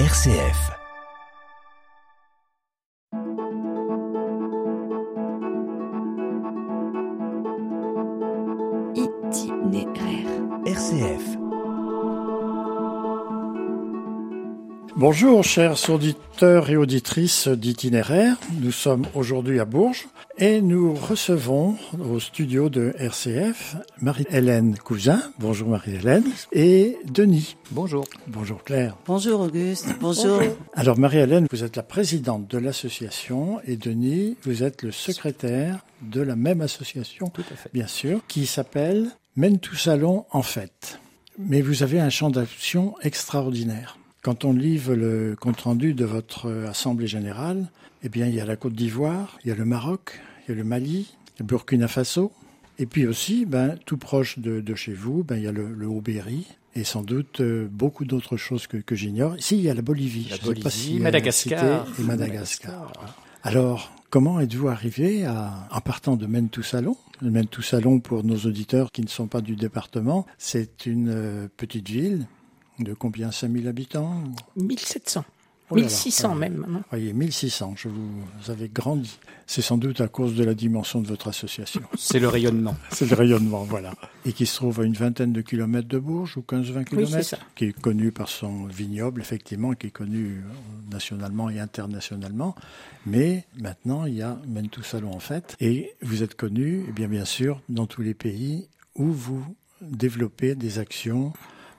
RCF. Itinéraire. RCF. Bonjour chers auditeurs et auditrices d'itinéraire. Nous sommes aujourd'hui à Bourges et nous recevons au studio de RCF Marie-Hélène Cousin. Bonjour Marie-Hélène. Et Denis. Bonjour. Bonjour Claire. Bonjour Auguste, bonjour. Alors Marie-Hélène, vous êtes la présidente de l'association et Denis, vous êtes le secrétaire de la même association, Tout à fait. bien sûr, qui s'appelle Mène tout salon en fête. Mais vous avez un champ d'action extraordinaire. Quand on livre le compte-rendu de votre euh, Assemblée générale, eh bien, il y a la Côte d'Ivoire, il y a le Maroc, il y a le Mali, le Burkina Faso, et puis aussi, ben, tout proche de, de chez vous, ben, il y a le, le Haut-Berry, et sans doute euh, beaucoup d'autres choses que, que j'ignore. Ici, il y a la Bolivie. La Je sais pas Bolivie, si, euh, Madagascar. cité, Et Madagascar. Alors, comment êtes-vous arrivé à, en partant de Maine tout Salon Le Maine tout Salon, pour nos auditeurs qui ne sont pas du département, c'est une euh, petite ville de combien 5000 habitants? 1700. Oh là là, 1600 ouais. même. hein. Voyez, 1600, je vous, vous avez grandi. C'est sans doute à cause de la dimension de votre association. C'est le rayonnement. C'est le rayonnement, voilà. Et qui se trouve à une vingtaine de kilomètres de Bourges, ou 15-20 kilomètres. c'est ça. Qui est connu par son vignoble, effectivement, qui est connu euh, nationalement et internationalement. Mais maintenant, il y a Mentou Salon, en fait. Et vous êtes connu, eh bien, bien sûr, dans tous les pays où vous développez des actions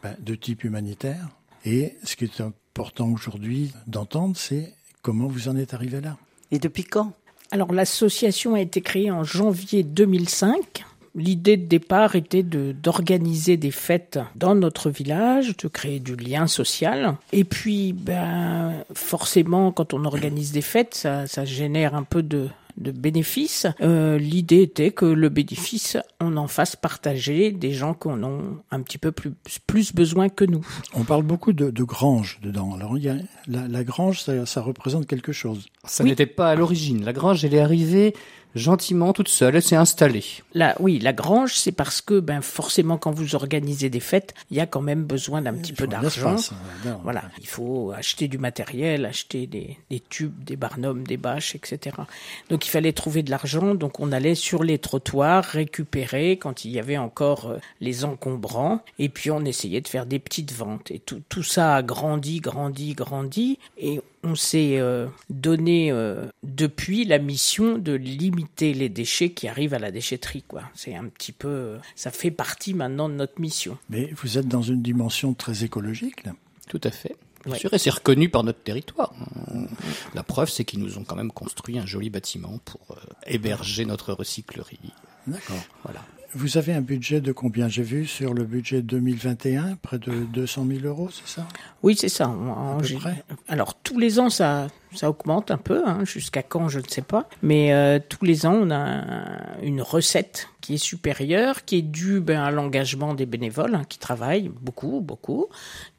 ben, de type humanitaire. Et ce qui est important aujourd'hui d'entendre, c'est comment vous en êtes arrivé là. Et depuis quand? Alors l'association a été créée en janvier 2005. L'idée de départ était de d'organiser des fêtes dans notre village, de créer du lien social. Et puis, ben, forcément, quand on organise des fêtes, ça, ça génère un peu de, de bénéfices. Euh, L'idée était que le bénéfice, on en fasse partager des gens qui en ont un petit peu plus, plus besoin que nous. On parle beaucoup de, de grange dedans. Alors, il y a, la, la grange, ça, ça représente quelque chose. Ça Oui. n'était pas à l'origine. La grange, elle est arrivée gentiment toute seule. Elle s'est installée. La, oui, la grange, c'est parce que, ben, forcément, quand vous organisez des fêtes, il y a quand même besoin d'un petit peu d'argent. hein. Voilà, il faut acheter du matériel, acheter des, des tubes, des barnums, des bâches, etc. Donc il fallait trouver de l'argent, donc on allait sur les trottoirs récupérer quand il y avait encore euh, les encombrants, et puis on essayait de faire des petites ventes. Et tout, tout ça a grandi, grandi, grandi, et on s'est euh, donné euh, depuis la mission de limiter les déchets qui arrivent à la déchetterie. quoi. C'est un petit peu, euh, ça fait partie maintenant de notre mission. Mais vous êtes dans une dimension très écologique, là. Tout à fait. Bien Ouais. sûr, et c'est reconnu par notre territoire. La preuve, c'est qu'ils nous ont quand même construit un joli bâtiment pour euh, héberger notre recyclerie. D'accord. Voilà. Vous avez un budget de combien? J'ai vu sur le budget 2021, près de 200 000 euros, c'est ça? Oui, c'est ça. Près. Alors tous les ans, ça, ça augmente un peu. hein, Jusqu'à quand, je ne sais pas. Mais euh, tous les ans, on a un- une recette qui est supérieure, qui est due ben, à l'engagement des bénévoles hein, qui travaillent beaucoup, beaucoup,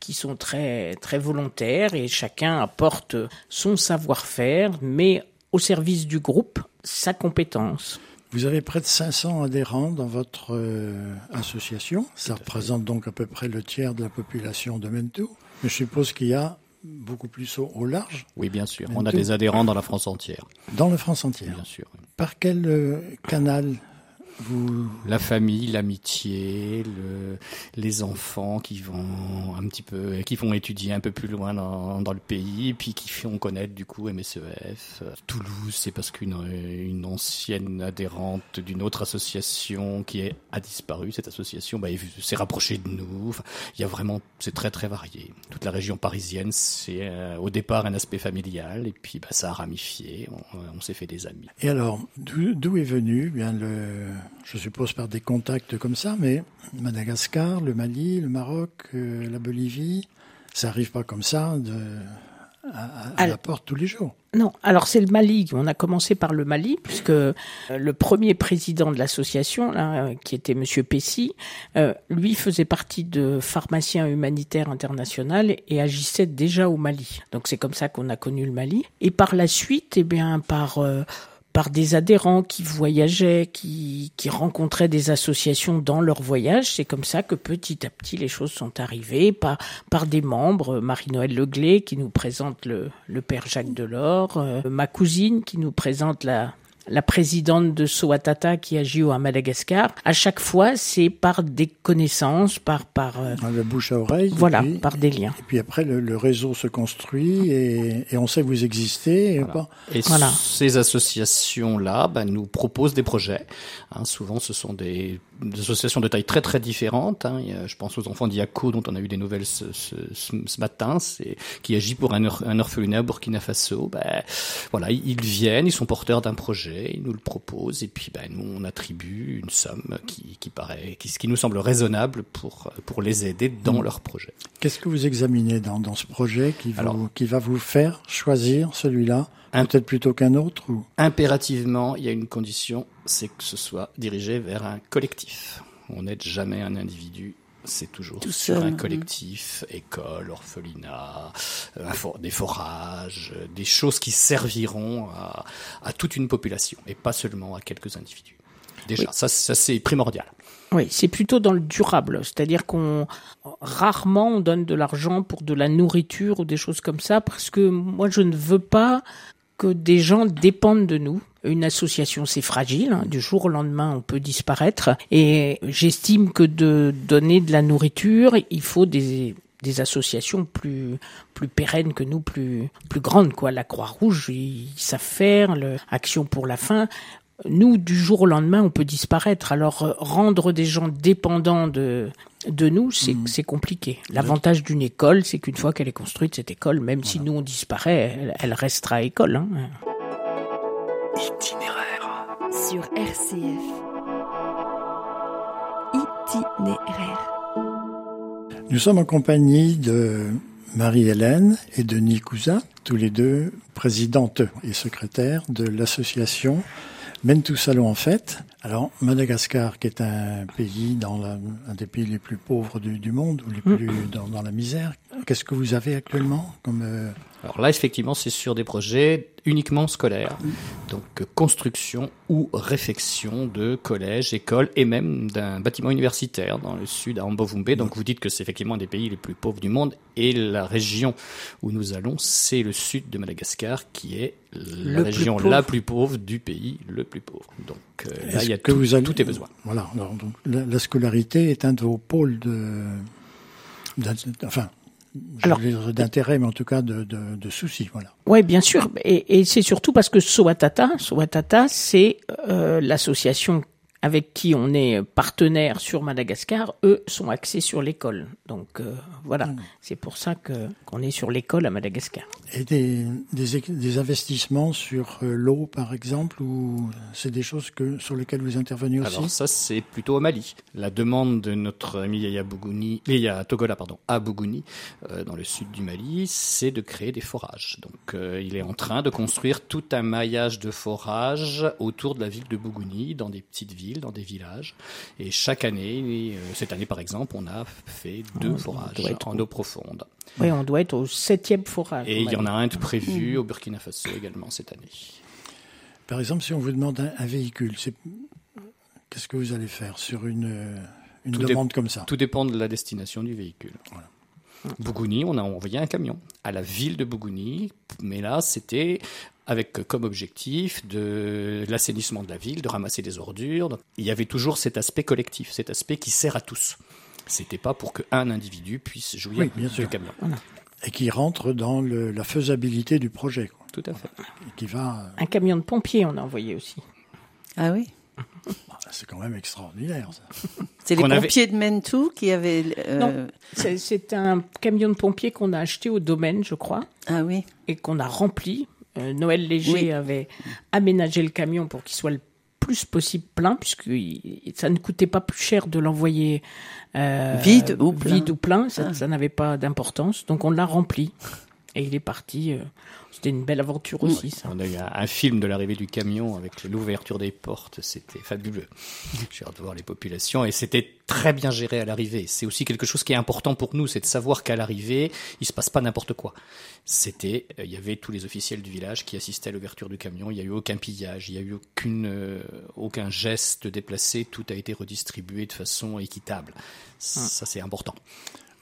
qui sont très, très volontaires et chacun apporte son savoir-faire, mais au service du groupe, sa compétence. Vous avez près de 500 adhérents dans votre euh, association. Ça représente donc à peu près le tiers de la population de Mentou. Mais je suppose qu'il y a beaucoup plus au, au large, Oui, bien sûr. On a des adhérents dans la France entière. dans la France entière. Bien sûr. Par quel euh, canal vous... La famille, l'amitié, le, les enfants qui vont un petit peu, qui vont étudier un peu plus loin dans, dans le pays, puis qui font connaître du coup MSEF. Toulouse, c'est parce qu'une une ancienne adhérente d'une autre association qui est, a disparu, cette association, bah, s'est rapprochée de nous. Enfin, il y a vraiment, c'est très très varié. Toute la région parisienne, c'est euh, au départ un aspect familial, et puis bah, ça a ramifié. On, on s'est fait des amis. Et alors, d'où d'où est venu bien le, je suppose par des contacts comme ça, mais Madagascar, le Mali, le Maroc, euh, la Bolivie, ça arrive pas comme ça de, à, à- à la porte tous les jours. Non, alors c'est le Mali. On a commencé par le Mali, puisque euh, le premier président de l'association, là, euh, qui était Monsieur Pessy, euh, lui faisait partie de Pharmacien Humanitaire International et agissait déjà au Mali. Donc c'est comme ça qu'on a connu le Mali. Et par la suite, eh bien, par euh, par des adhérents qui voyageaient, qui, qui rencontraient des associations dans leur voyage. C'est comme ça que petit à petit les choses sont arrivées par, par des membres. Marie-Noël Leglé qui nous présente le, le père Jacques Delors, euh, ma cousine qui nous présente la, la présidente de Soatata qui agit à Madagascar. À chaque fois, c'est par des connaissances, par par euh, le bouche à oreille. Voilà, par des liens. Et puis après, le, le réseau se construit et, et, on sait que vous existez. Et, voilà. et voilà. ces associations-là ben, nous proposent des projets. Hein, souvent, ce sont des, des, associations de taille très très différentes. Hein. Je pense aux enfants d'Iako dont on a eu des nouvelles ce, ce, ce matin, qui agit pour un, un orphelinat Burkina Faso. Ben, voilà, ils viennent, ils sont porteurs d'un projet ils nous le proposent et puis ben, nous on attribue une somme qui, qui paraît, qui, qui nous semble raisonnable pour pour les aider dans mmh. leur projet. Qu'est-ce que vous examinez dans, dans ce projet qui, vous, Alors, qui va vous faire choisir celui-là? Peut-être plutôt qu'un autre ou... Impérativement, il y a une condition, c'est que ce soit dirigé vers un collectif. On n'aide jamais un individu c'est toujours Tout sur seul. un collectif, école, orphelinat, euh, des forages, euh, des choses qui serviront à, à, toute une population et pas seulement à quelques individus. Déjà, oui. ça, ça c'est primordial. Oui, c'est plutôt dans le durable, c'est-à-dire qu'on rarement on donne de l'argent pour de la nourriture ou des choses comme ça parce que moi je ne veux pas que des gens dépendent de nous. Une association, c'est fragile. Hein. Du jour au lendemain, on peut disparaître. Et j'estime que de donner de la nourriture, il faut des, des associations plus plus pérennes que nous, plus plus grandes quoi. La Croix-Rouge, ils savent faire. Le Action pour la faim. Nous, du jour au lendemain, on peut disparaître. Alors rendre des gens dépendants de de nous, c'est mmh. compliqué. L'avantage d'une école, c'est qu'une fois qu'elle est construite, cette école, même voilà. si nous on disparaît, elle, elle restera école. Hein. Itinéraire. Sur RCF. Itinéraire. Nous sommes en compagnie de Marie-Hélène et de Nikouza, tous les deux présidentes et secrétaires de l'association mène tout salon en fait. Alors Madagascar, qui est un pays dans la, un des pays les plus pauvres du, du monde ou les plus mmh. dans, dans, la misère, qu'est-ce que vous avez actuellement comme euh... Alors là, effectivement, c'est sur des projets uniquement scolaires, donc construction ou réfection de collèges, écoles et même d'un bâtiment universitaire dans le sud à Ambovumbe. Donc vous dites que c'est effectivement un des pays les plus pauvres du monde et la région où nous allons, c'est le sud de Madagascar qui est la le région plus la plus pauvre du pays le plus pauvre. Donc euh, là, il y a que tout, vous tout est besoin. Voilà. Alors, donc, la, la, scolarité est un de vos pôles de, enfin, d'intérêt, mais en tout cas de, de, de soucis, voilà. Oui, bien sûr, et, et c'est surtout parce que Soatata, Soatata, c'est euh, l'association avec qui on est partenaire sur Madagascar, eux sont axés sur l'école. Donc euh, voilà, mmh. c'est pour ça que qu'on est sur l'école à Madagascar. Et des, des, des investissements sur euh, l'eau, par exemple, ou c'est des choses que sur lesquelles vous intervenez aussi? Alors ça, c'est plutôt au Mali. La demande de notre ami Yaya Bougouni, Yaya Togola, pardon, à Bougouni, euh, dans le sud du Mali, c'est de créer des forages. Donc euh, il est en train de construire tout un maillage de forages autour de la ville de Bougouni, dans des petites villes dans des villages. Et chaque année, euh, cette année par exemple, on a fait deux on forages en eau profonde. Oui, on doit être au septième forage. Et il y en a un de prévu mmh. au Burkina Faso également cette année. Par exemple, si on vous demande un, un véhicule, qu'est-ce que vous allez faire sur une, une tout demande comme ça? Tout dépend de la destination du véhicule. Voilà. Bougouni, on a envoyé un camion à la ville de Bougouni, mais là, c'était avec comme objectif de l'assainissement de la ville, de ramasser des ordures. Donc, il y avait toujours cet aspect collectif, cet aspect qui sert à tous. C'était pas pour qu'un individu puisse jouir oui, bien du sûr. camion. Voilà. Et qui rentre dans le, la faisabilité du projet. Quoi. Tout à fait. Et qui va. Un camion de pompiers, on a envoyé aussi. Ah oui. C'est quand même extraordinaire. Ça. C'est les pompiers avait... de Mentou qui avaient. Euh... Non, c'est un camion de pompiers qu'on a acheté au domaine, je crois. Ah oui. Et qu'on a rempli. Euh, Noël Léger oui. avait aménagé le camion pour qu'il soit le plus possible plein, puisque ça ne coûtait pas plus cher de l'envoyer euh, vide ou plein. Vide ou plein, ça, ah. ça n'avait pas d'importance. Donc on l'a rempli. Et il est parti. Euh, c'était une belle aventure aussi, ça. On a eu un, film de l'arrivée du camion avec l'ouverture des portes. C'était fabuleux. J'ai hâte de voir les populations et c'était très bien géré à l'arrivée. C'est aussi quelque chose qui est important pour nous, c'est de savoir qu'à l'arrivée, il se passe pas n'importe quoi. C'était, euh, il y avait tous les officiels du village qui assistaient à l'ouverture du camion. Il y a eu aucun pillage, il y a eu aucune, euh, aucun geste déplacé. Tout a été redistribué de façon équitable. Ça, c'est important.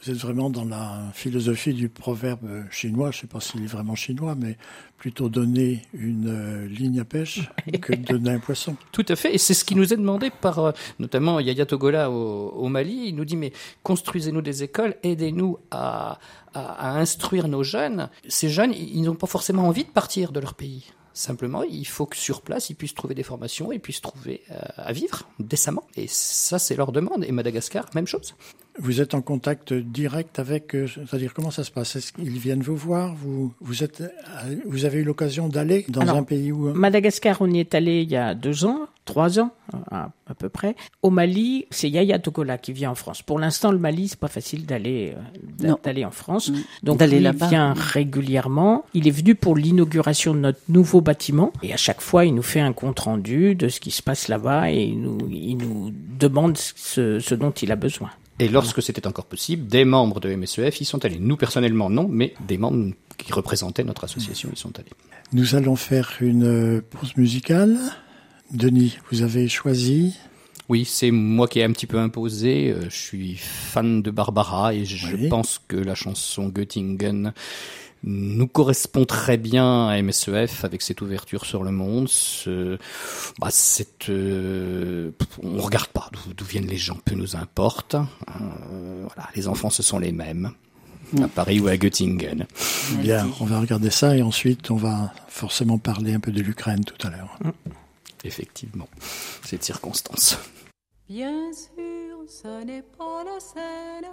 Vous êtes vraiment dans la philosophie du proverbe chinois, je ne sais pas s'il est vraiment chinois, mais plutôt donner une euh, ligne à pêche que donner un poisson. Tout à fait, et c'est ce qui nous est demandé par euh, notamment Yaya Togola au, Mali. Il nous dit, mais construisez-nous des écoles, aidez-nous à, à instruire nos jeunes. Ces jeunes, ils n'ont pas forcément envie de partir de leur pays. Simplement, il faut que sur place, ils puissent trouver des formations et puissent trouver euh, à vivre décemment. Et ça, c'est leur demande. Et Madagascar, même chose. Vous êtes en contact direct avec, euh, c'est-à-dire comment ça se passe? Est-ce qu'ils viennent vous voir? Vous, vous, êtes, vous avez eu l'occasion d'aller dans un pays où Madagascar, on y est allé il y a deux ans, trois ans à, peu près. Au Mali, c'est Yaya Togola qui vient en France. Pour l'instant, le Mali, c'est pas facile d'aller euh, d'aller en France. Mm. Donc il vient régulièrement. Il est venu pour l'inauguration de notre nouveau bâtiment et à chaque fois, il nous fait un compte rendu de ce qui se passe là-bas et il nous il nous demande ce, ce dont il a besoin. Et lorsque c'était encore possible, des membres de MSEF y sont allés. Nous, personnellement, non, mais des membres qui représentaient notre association y sont allés. Nous allons faire une pause musicale. Denis, vous avez choisi oui, c'est moi qui ai un petit peu imposé. Euh, je suis fan de Barbara et je pense que la chanson Göttingen nous correspond très bien à MSEF avec cette ouverture sur le monde. Ce, bah, cette, euh, on regarde pas d'où viennent les gens, peu nous importe. Euh, voilà, les enfants ce sont les mêmes à Paris ou à Göttingen. Bien, on va regarder ça et ensuite on va forcément parler un peu de l'Ukraine tout à l'heure. Mm. Effectivement, cette circonstance. Bien sûr, ce n'est pas la Seine,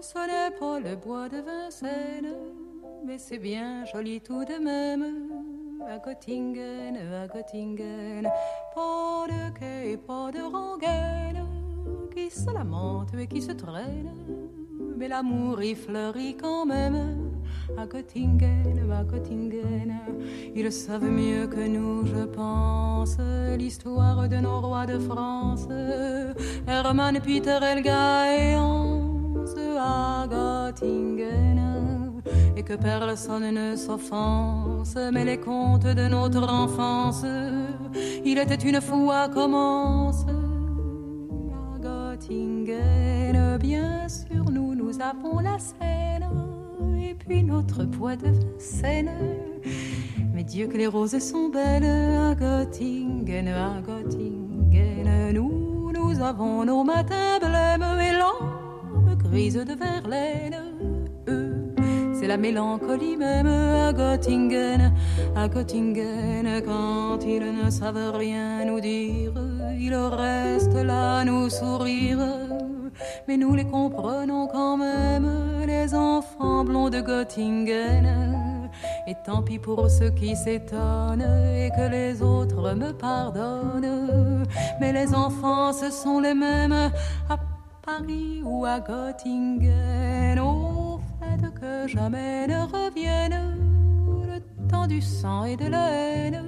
ce n'est pas le bois de Vincennes mais c'est bien joli tout de même. À Göttingen, à Göttingen, pas de quai, pas de rengaine qui se lamente et qui se traîne. Mais l'amour y fleurit quand même. À Göttingen, à Göttingen, ils savent mieux que nous, je pense, l'histoire de nos rois de France. Hermann, Peter, Elga et Hans à Göttingen et que personne ne s'offense, mais les contes de notre enfance, il était une fois commence à Göttingen, bien sûr nous nous avons la Seine et puis notre poids de Seine. Mais Dieu que les roses sont belles à Göttingen, à Göttingen, nous nous avons nos matins blêmes et l'âme grise de Verlaine c'est la mélancolie même à Göttingen, à Göttingen, quand ils ne savent rien nous dire, ils restent là nous sourire. Mais nous les comprenons quand même, les enfants blonds de Göttingen. Et tant pis pour ceux qui s'étonnent et que les autres me pardonnent. Mais les enfants, ce sont les mêmes à Paris ou à Göttingen. Jamais ne revienne le temps du sang et de la haine.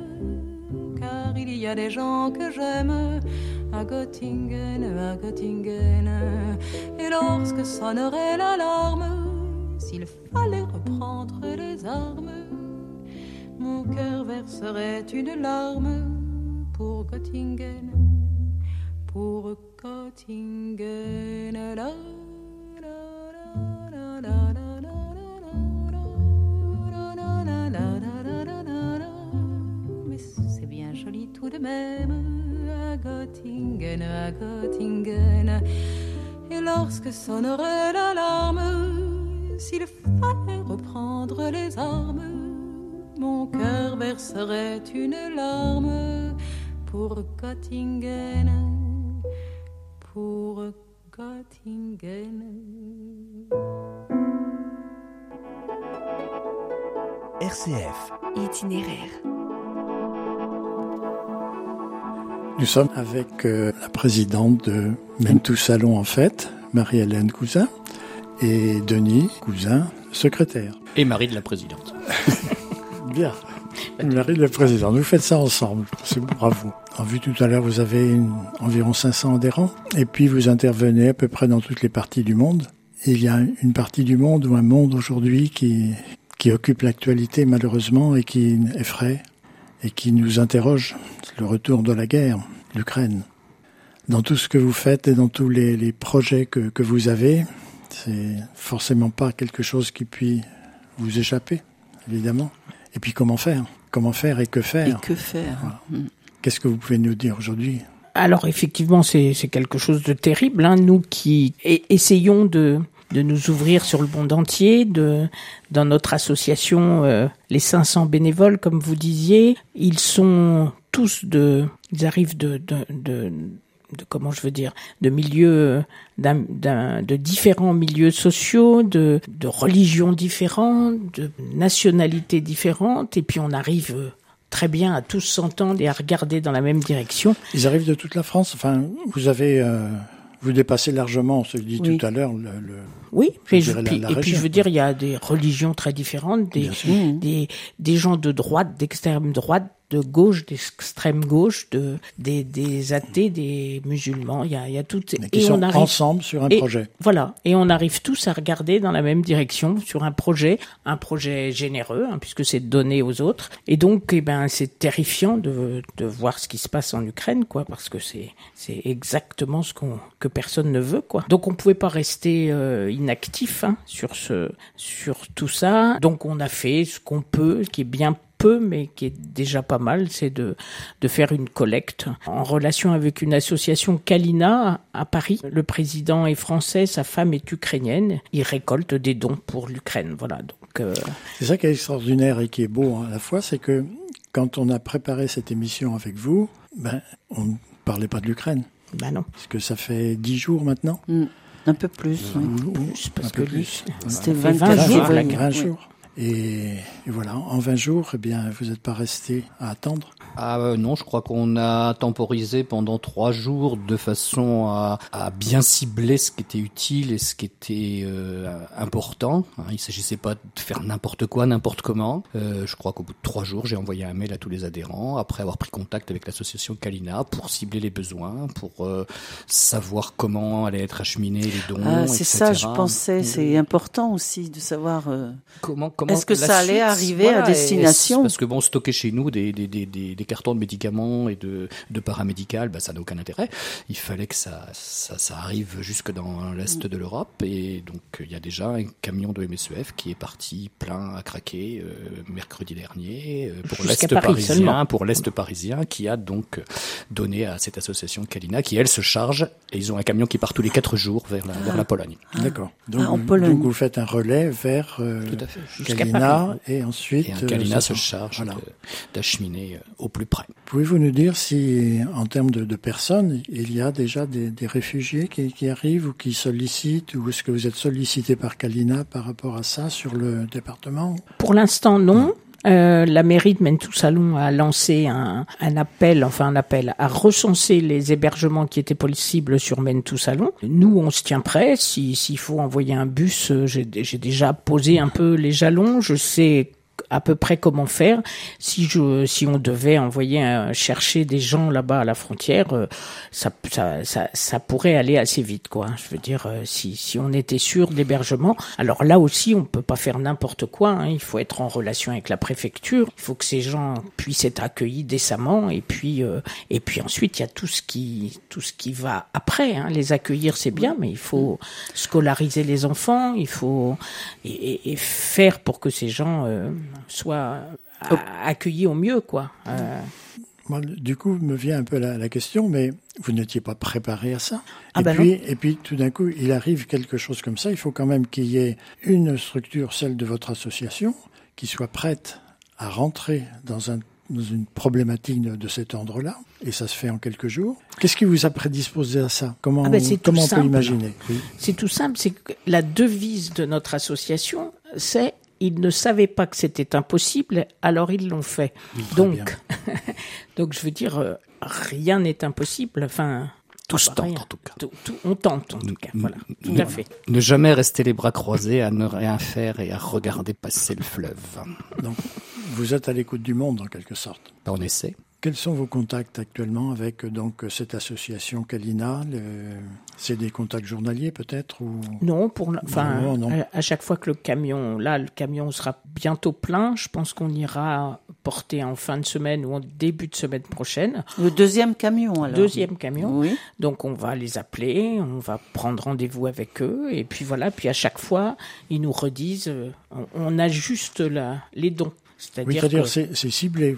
Car il y a des gens que j'aime à Göttingen, à Göttingen. Et lorsque sonnerait l'alarme, s'il fallait reprendre les armes, mon cœur verserait une larme pour Göttingen, pour Göttingen. La, de même à Göttingen, à Göttingen. Et lorsque sonnerait l'alarme, s'il fallait reprendre les armes, mon cœur verserait une larme pour Göttingen, pour Göttingen. RCF. Itinéraire. Nous sommes avec euh, la présidente de Même Salon en fait, Marie-Hélène Cousin, et Denis Cousin, secrétaire. Et mari de la présidente. Bien. Mari de la présidente. Vous faites ça ensemble. C'est bravo. En vue tout à l'heure, vous avez environ 500 adhérents. Et puis, vous intervenez à peu près dans toutes les parties du monde. il y a une partie du monde ou un monde aujourd'hui qui, qui occupe l'actualité malheureusement et qui effraie et qui nous interroge. Le retour de la guerre, l'Ukraine. Dans tout ce que vous faites et dans tous les, les projets que, que vous avez, c'est forcément pas quelque chose qui puisse vous échapper, évidemment. Et puis comment faire? Comment faire et que faire? Et que faire? Mm. Qu'est-ce que vous pouvez nous dire aujourd'hui? Alors effectivement, c'est quelque chose de terrible. Hein, nous qui essayons de, de nous ouvrir sur le monde entier, de dans notre association euh, les 500 bénévoles comme vous disiez, ils sont tous de ils arrivent de, de, de comment je veux dire de milieux de différents milieux sociaux de, de religions différentes de nationalités différentes. Et puis on arrive euh, très bien à tous s'entendre et à regarder dans la même direction. Ils arrivent de toute la France. Enfin vous avez euh, vous dépassez largement, on se dit tout à l'heure, le, Oui, et, je, et puis je veux dire, il y a des religions très différentes, des, des, des gens de droite, d'extrême droite, de gauche, d'extrême gauche, de des, des athées, des musulmans. Il y a, il y a tout. et sont on arrive, ensemble sur un projet. Voilà, et on arrive tous à regarder dans la même direction sur un projet, un projet généreux, hein, puisque c'est donné aux autres. Et donc, eh ben, c'est terrifiant de, de voir ce qui se passe en Ukraine, quoi, parce que c'est c'est exactement ce qu'on que personne ne veut, quoi. Donc, on pouvait pas rester euh, inactif hein, sur ce sur tout ça. Donc, on a fait ce qu'on peut, qui est bien peu, mais qui est déjà pas mal, c'est de, de faire une collecte en relation avec une association Kalina à Paris. Le président est français, sa femme est ukrainienne. Il récolte des dons pour l'Ukraine. Voilà. Donc euh, c'est ça qui est extraordinaire et qui est beau à la fois, c'est que quand on a préparé cette émission avec vous, ben on ne parlait pas de l'Ukraine. Ben non. Parce que ça fait dix jours maintenant. Mm. Un peu plus, oui. parce un peu plus. C'était 20 jours. 20 jours. Et, voilà, en 20 jours, eh bien, vous n'êtes pas resté à attendre? Ah euh, non, je crois qu'on a temporisé pendant trois jours de façon à, à, bien cibler ce qui était utile et ce qui était euh, important. Hein, il s'agissait pas de faire n'importe quoi, n'importe comment. Euh, je crois qu'au bout de trois jours, j'ai envoyé un mail à tous les adhérents après avoir pris contact avec l'association Kalina pour cibler les besoins, pour euh, savoir comment allaient être acheminés les dons. Ah, c'est ça, je pensais. C'est important aussi de savoir comment. comment Est-ce que ça allait arriver à destination Parce que bon, stocker chez nous des, des, des, des cartons de médicaments et de, de paramédical, bah, ça n'a aucun intérêt. Il fallait que ça, ça, ça arrive jusque dans l'est de l'Europe et donc il y a déjà un camion de MSEF qui est parti plein à craquer euh, mercredi dernier euh, pour l'est parisien, pour l'est parisien, qui a donc donné à cette association Kalina, qui elle se charge et ils ont un camion qui part tous les quatre jours vers la, vers la Pologne. Ah. D'accord. Donc, ah, donc, vous faites un relais vers euh, Kalina et ensuite et Kalina se charge d'acheminer au plus près. Pouvez-vous nous dire si, en termes de, personnes, il y a déjà des, réfugiés qui, arrivent ou qui sollicitent, ou est-ce que vous êtes sollicité par Kalina par rapport à ça sur le département? Pour l'instant, non. Euh, la mairie de Mentou-Salon a lancé un, appel, enfin un appel, à recenser les hébergements qui étaient possibles sur Mentou-Salon. Nous, on se tient prêt. S'il faut envoyer un bus, euh, j'ai déjà posé un peu les jalons. Je sais à peu près comment faire. Si je si on devait envoyer chercher des gens là-bas à la frontière euh, ça, ça, ça ça pourrait aller assez vite quoi. Je veux dire euh, si si on était sûr d'hébergement alors là aussi on peut pas faire n'importe quoi hein. il faut être en relation avec la préfecture. Il faut que ces gens puissent être accueillis décemment. Et puis euh, et puis ensuite il y a tout ce qui tout ce qui va après hein. les accueillir c'est bien mais il faut scolariser les enfants. Il faut et, et, faire pour que ces gens soit oh. accueilli au mieux, quoi. Euh. du coup, me vient un peu la, question, mais vous n'étiez pas préparé à ça. Ah et, ben puis, et puis, tout d'un coup, il arrive quelque chose comme ça. Il faut quand même qu'il y ait une structure, celle de votre association, qui soit prête à rentrer dans, un, dans une problématique de, cet ordre-là. Et ça se fait en quelques jours. Qu'est-ce qui vous a prédisposé à ça? Comment, ah ben comment on peut imaginer C'est tout simple. C'est que la devise de notre association, c'est ils ne savaient pas que c'était impossible, alors ils l'ont fait. donc, donc je veux dire, euh, rien n'est impossible. Enfin, Tous tentent, en tout cas. on tente, en tout cas. Voilà, tout à fait. Ne jamais rester les bras croisés, à ne rien faire et à regarder passer le fleuve. Donc, vous êtes à l'écoute du monde, en quelque sorte. On essaie. Quels sont vos contacts actuellement avec donc cette association Kalina C'est des contacts journaliers peut-être ou? Non, pour enfin à chaque fois que le camion là le camion sera bientôt plein, je pense qu'on ira porter en fin de semaine ou en début de semaine prochaine. Le deuxième camion alors. Deuxième camion. Oui. Donc on va les appeler, on va prendre rendez-vous avec eux et puis voilà, puis à chaque fois, ils nous redisent euh, on, ajuste la, les dons. C'est-à-dire c'est ciblé.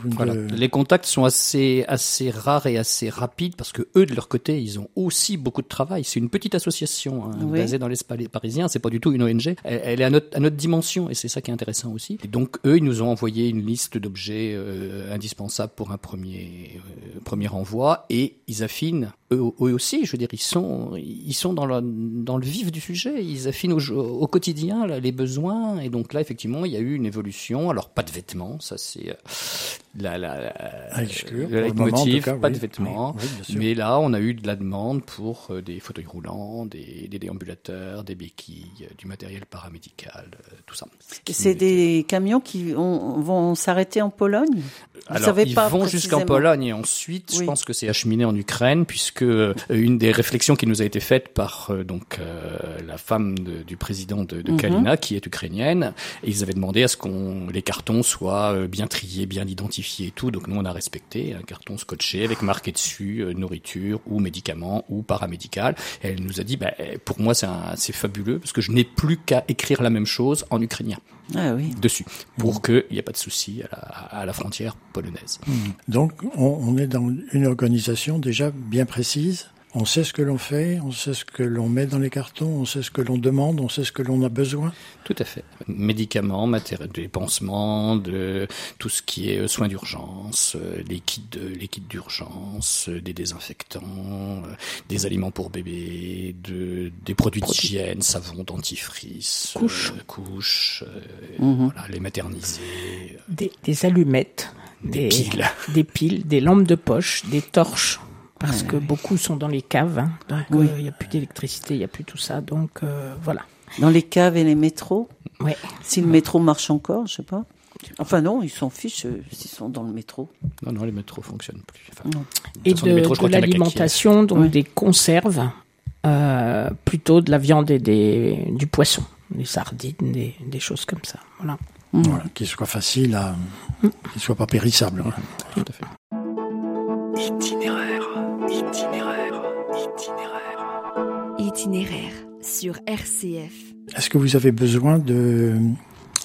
Les contacts sont assez assez rares et assez rapides parce que eux de leur côté ils ont aussi beaucoup de travail. C'est une petite association hein, basée dans l'espace parisien. C'est pas du tout une ONG. Elle, est à notre, à notre dimension et c'est ça qui est intéressant aussi. Et donc eux ils nous ont envoyé une liste d'objets euh, indispensables pour un premier euh, premier envoi et ils affinent eux, aussi. Je veux dire ils sont ils sont dans le dans le vif du sujet. Ils affinent au, au quotidien les besoins et donc là effectivement il y a eu une évolution. Alors pas de vêtements ça c'est euh, la, la, à exclure, le leitmotiv, pas de vêtements. mais là, on a eu de la demande pour euh, des fauteuils roulants, des, des déambulateurs, des béquilles, euh, du matériel paramédical, tout ça. C'est des camions qui vont s'arrêter en Pologne? Alors, ils vont jusqu'en Pologne et ensuite, je pense que c'est acheminé en Ukraine, puisque une des réflexions qui nous a été faite par donc la femme du président de, de mhm. Kalina, qui est ukrainienne, et ils avaient demandé à ce qu'on les cartons soient euh, bien trié, bien identifié et tout. Donc nous, on a respecté un carton scotché avec marqué dessus euh, nourriture ou médicaments ou paramédical. elle nous a dit, bah, pour moi, c'est fabuleux parce que je n'ai plus qu'à écrire la même chose en ukrainien. Ah oui. dessus pour mmh. qu'il n'y ait pas de souci à, la, frontière polonaise. Mmh. Donc on, est dans une organisation déjà bien précise on sait ce que l'on fait, on sait ce que l'on met dans les cartons, on sait ce que l'on demande, on sait ce que l'on a besoin. Tout à fait. Médicaments, matériel, des pansements, de tout ce qui est euh, soins d'urgence, euh, les kits les kits d'urgence, euh, des désinfectants, des aliments pour bébés, de, des produits d'hygiène, savon, dentifrice, couches, couches mhm. voilà, les maternisés, des, des allumettes, des, piles, des piles, des lampes de poche, des torches parce que beaucoup sont dans les caves, hein. donc euh, il n'y a plus d'électricité, il n'y a plus tout ça, donc euh, voilà. Dans les caves et les métros Oui. Si le métro marche encore, je sais pas. Enfin non, ils s'en fichent euh, s'ils sont dans le métro. Non, non, les métros fonctionnent plus. et de, l'alimentation, donc des conserves, plutôt de la viande et des, du poisson, des sardines, des, des choses comme ça. Voilà. Voilà, qui soit facile à, mm. qui soit pas périssable. Hein. Tout à fait. Itinéraire sur RCF. Est-ce que vous avez besoin de,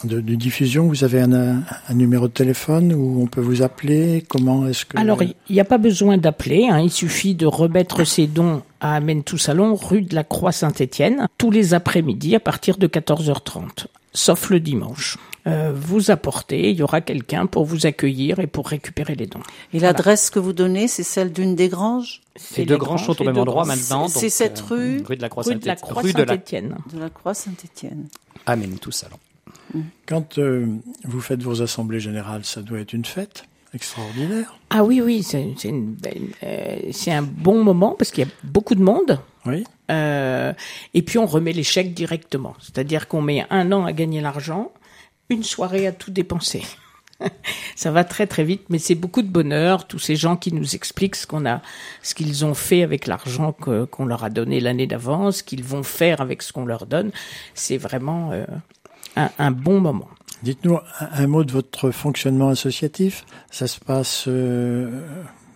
de, diffusion? Vous avez un, numéro de téléphone où on peut vous appeler? Comment est-ce que Alors, il n'y a pas besoin d'appeler. Hein. il suffit de remettre ses dons à Amène tout Salon, rue de la Croix Saint-Étienne, tous les après-midi à partir de 14h30, sauf le dimanche. Euh, vous apportez, il y aura quelqu'un pour vous accueillir et pour récupérer les dons. Et l'adresse que vous donnez, c'est celle d'une des granges? Les deux granges sont au même endroit maintenant. C'est cette euh, rue? Rue de la Croix Saint-Étienne. De la Croix Saint-Étienne. Amène tout salon. Mmh. Quand euh, vous faites vos assemblées générales, ça doit être une fête extraordinaire. Ah oui, oui, c'est un bon moment parce qu'il y a beaucoup de monde. Oui. et puis on remet les chèques directement. C'est-à-dire qu'on met un an à gagner l'argent une soirée à tout dépenser. Ça va très très vite, mais c'est beaucoup de bonheur. Tous ces gens qui nous expliquent ce qu'on a, ce qu'ils ont fait avec l'argent qu'on leur a donné l'année d'avant, ce qu'ils vont faire avec ce qu'on leur donne, c'est vraiment euh, un, bon moment. Dites-nous un, mot de votre fonctionnement associatif. Ça se passe euh,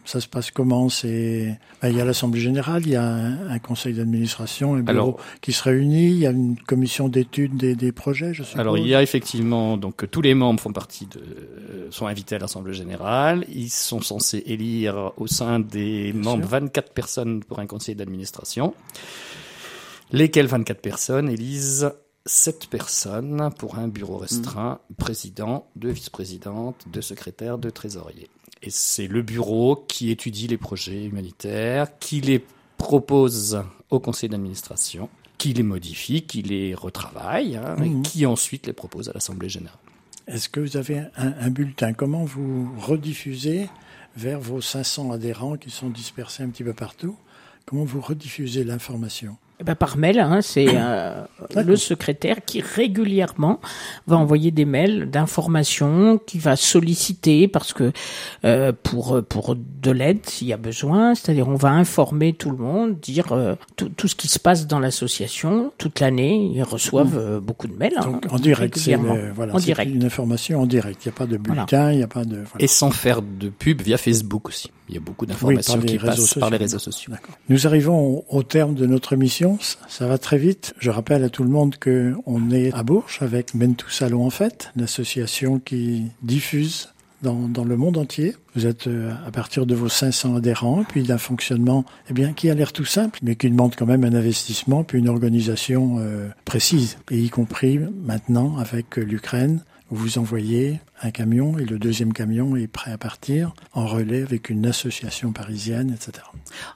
ça se passe comment? C'est ben, il y a l'assemblée générale, il y a un, conseil d'administration, un bureau qui se réunit, il y a une commission d'études des, des, projets, je suppose? Alors il y a effectivement donc tous les membres font partie de sont invités à l'assemblée générale, ils sont censés élire au sein des membres 24 personnes pour un conseil d'administration. Lesquelles 24 personnes élisent 7 personnes pour un bureau restreint, mmh. président, deux vice-présidentes, deux secrétaires, deux trésoriers. Et c'est le bureau qui étudie les projets humanitaires, qui les propose au conseil d'administration, qui les modifie, qui les retravaille, hein, et mmh. qui ensuite les propose à l'Assemblée générale. Est-ce que vous avez un, bulletin? Comment vous rediffusez vers vos 500 adhérents qui sont dispersés un petit peu partout? Comment vous rediffusez l'information? Eh ben par mail, hein, c'est euh, le secrétaire qui régulièrement va envoyer des mails d'information, qui va solliciter parce que euh, pour pour de l'aide s'il y a besoin, c'est-à-dire on va informer tout le monde, dire euh, tout, tout, ce qui se passe dans l'association toute l'année. Ils reçoivent mmh. beaucoup de mails. Hein, Donc en direct, c'est voilà, en direct. une information en direct. Il n'y a pas de bulletin, il n'y a pas de. Voilà. Et sans faire de pub via Facebook aussi. Il y a beaucoup d'informations qui passent par les réseaux sociaux. Nous arrivons au terme de notre émission. Ça va très vite. Je rappelle à tout le monde que on est à Bourges avec Mentou Salon en fait, l'association qui diffuse dans, dans, le monde entier. Vous êtes euh, à partir de vos 500 adhérents, puis d'un fonctionnement eh bien, qui a l'air tout simple, mais qui demande quand même un investissement, puis une organisation euh, précise, et y compris maintenant avec l'Ukraine, vous envoyez un camion et le deuxième camion est prêt à partir en relais avec une association parisienne, etc.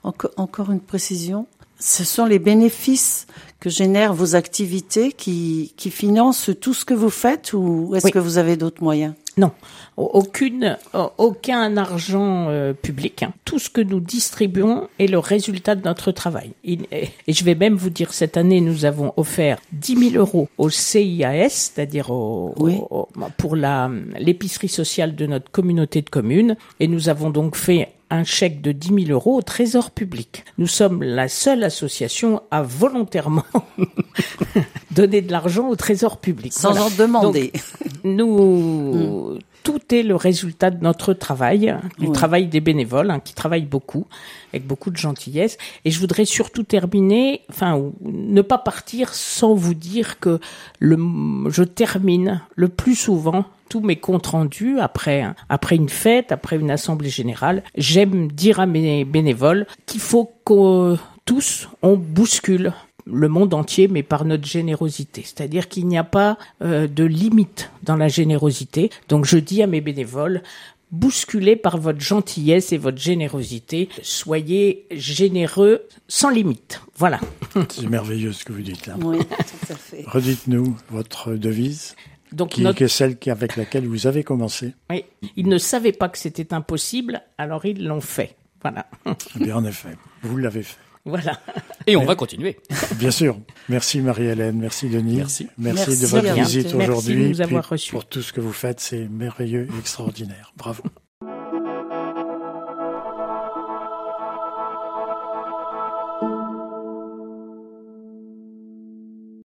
Encore une précision, ce sont les bénéfices que génèrent vos activités qui, qui financent tout ce que vous faites ou est-ce que vous avez d'autres moyens? Non, aucune, aucun argent euh, public. Hein. Tout ce que nous distribuons est le résultat de notre travail. Et, je vais même vous dire, cette année, nous avons offert 10 000 euros au CIAS, c'est-à-dire pour la l'épicerie sociale de notre communauté de communes, et nous avons donc fait un chèque de 10 000 euros au Trésor public. Nous sommes la seule association à volontairement donner de l'argent au Trésor public. Sans en demander. nous, mm. tout est le résultat de notre travail, du travail des bénévoles, hein, qui travaillent beaucoup, avec beaucoup de gentillesse. Et je voudrais surtout terminer, enfin, ne pas partir sans vous dire que le, je termine le plus souvent tous mes comptes rendus après après une fête, après une assemblée générale, j'aime dire à mes bénévoles qu'il faut que tous on bouscule le monde entier, mais par notre générosité. C'est-à-dire qu'il n'y a pas euh, de limite dans la générosité. Donc je dis à mes bénévoles, bousculés par votre gentillesse et votre générosité, soyez généreux sans limite. Voilà. C'est merveilleux ce que vous dites là. Oui, tout à fait. Redites-nous votre devise. Donc qui, est celle avec laquelle vous avez commencé. Oui, ils ne savaient pas que c'était impossible, alors ils l'ont fait. Voilà. Eh bien, en effet, vous l'avez fait. Voilà. Et on va continuer. Bien sûr. Merci Marie-Hélène, merci Denis. Merci. Merci, de votre visite aujourd'hui. Pour tout ce que vous faites, c'est merveilleux et extraordinaire. Bravo.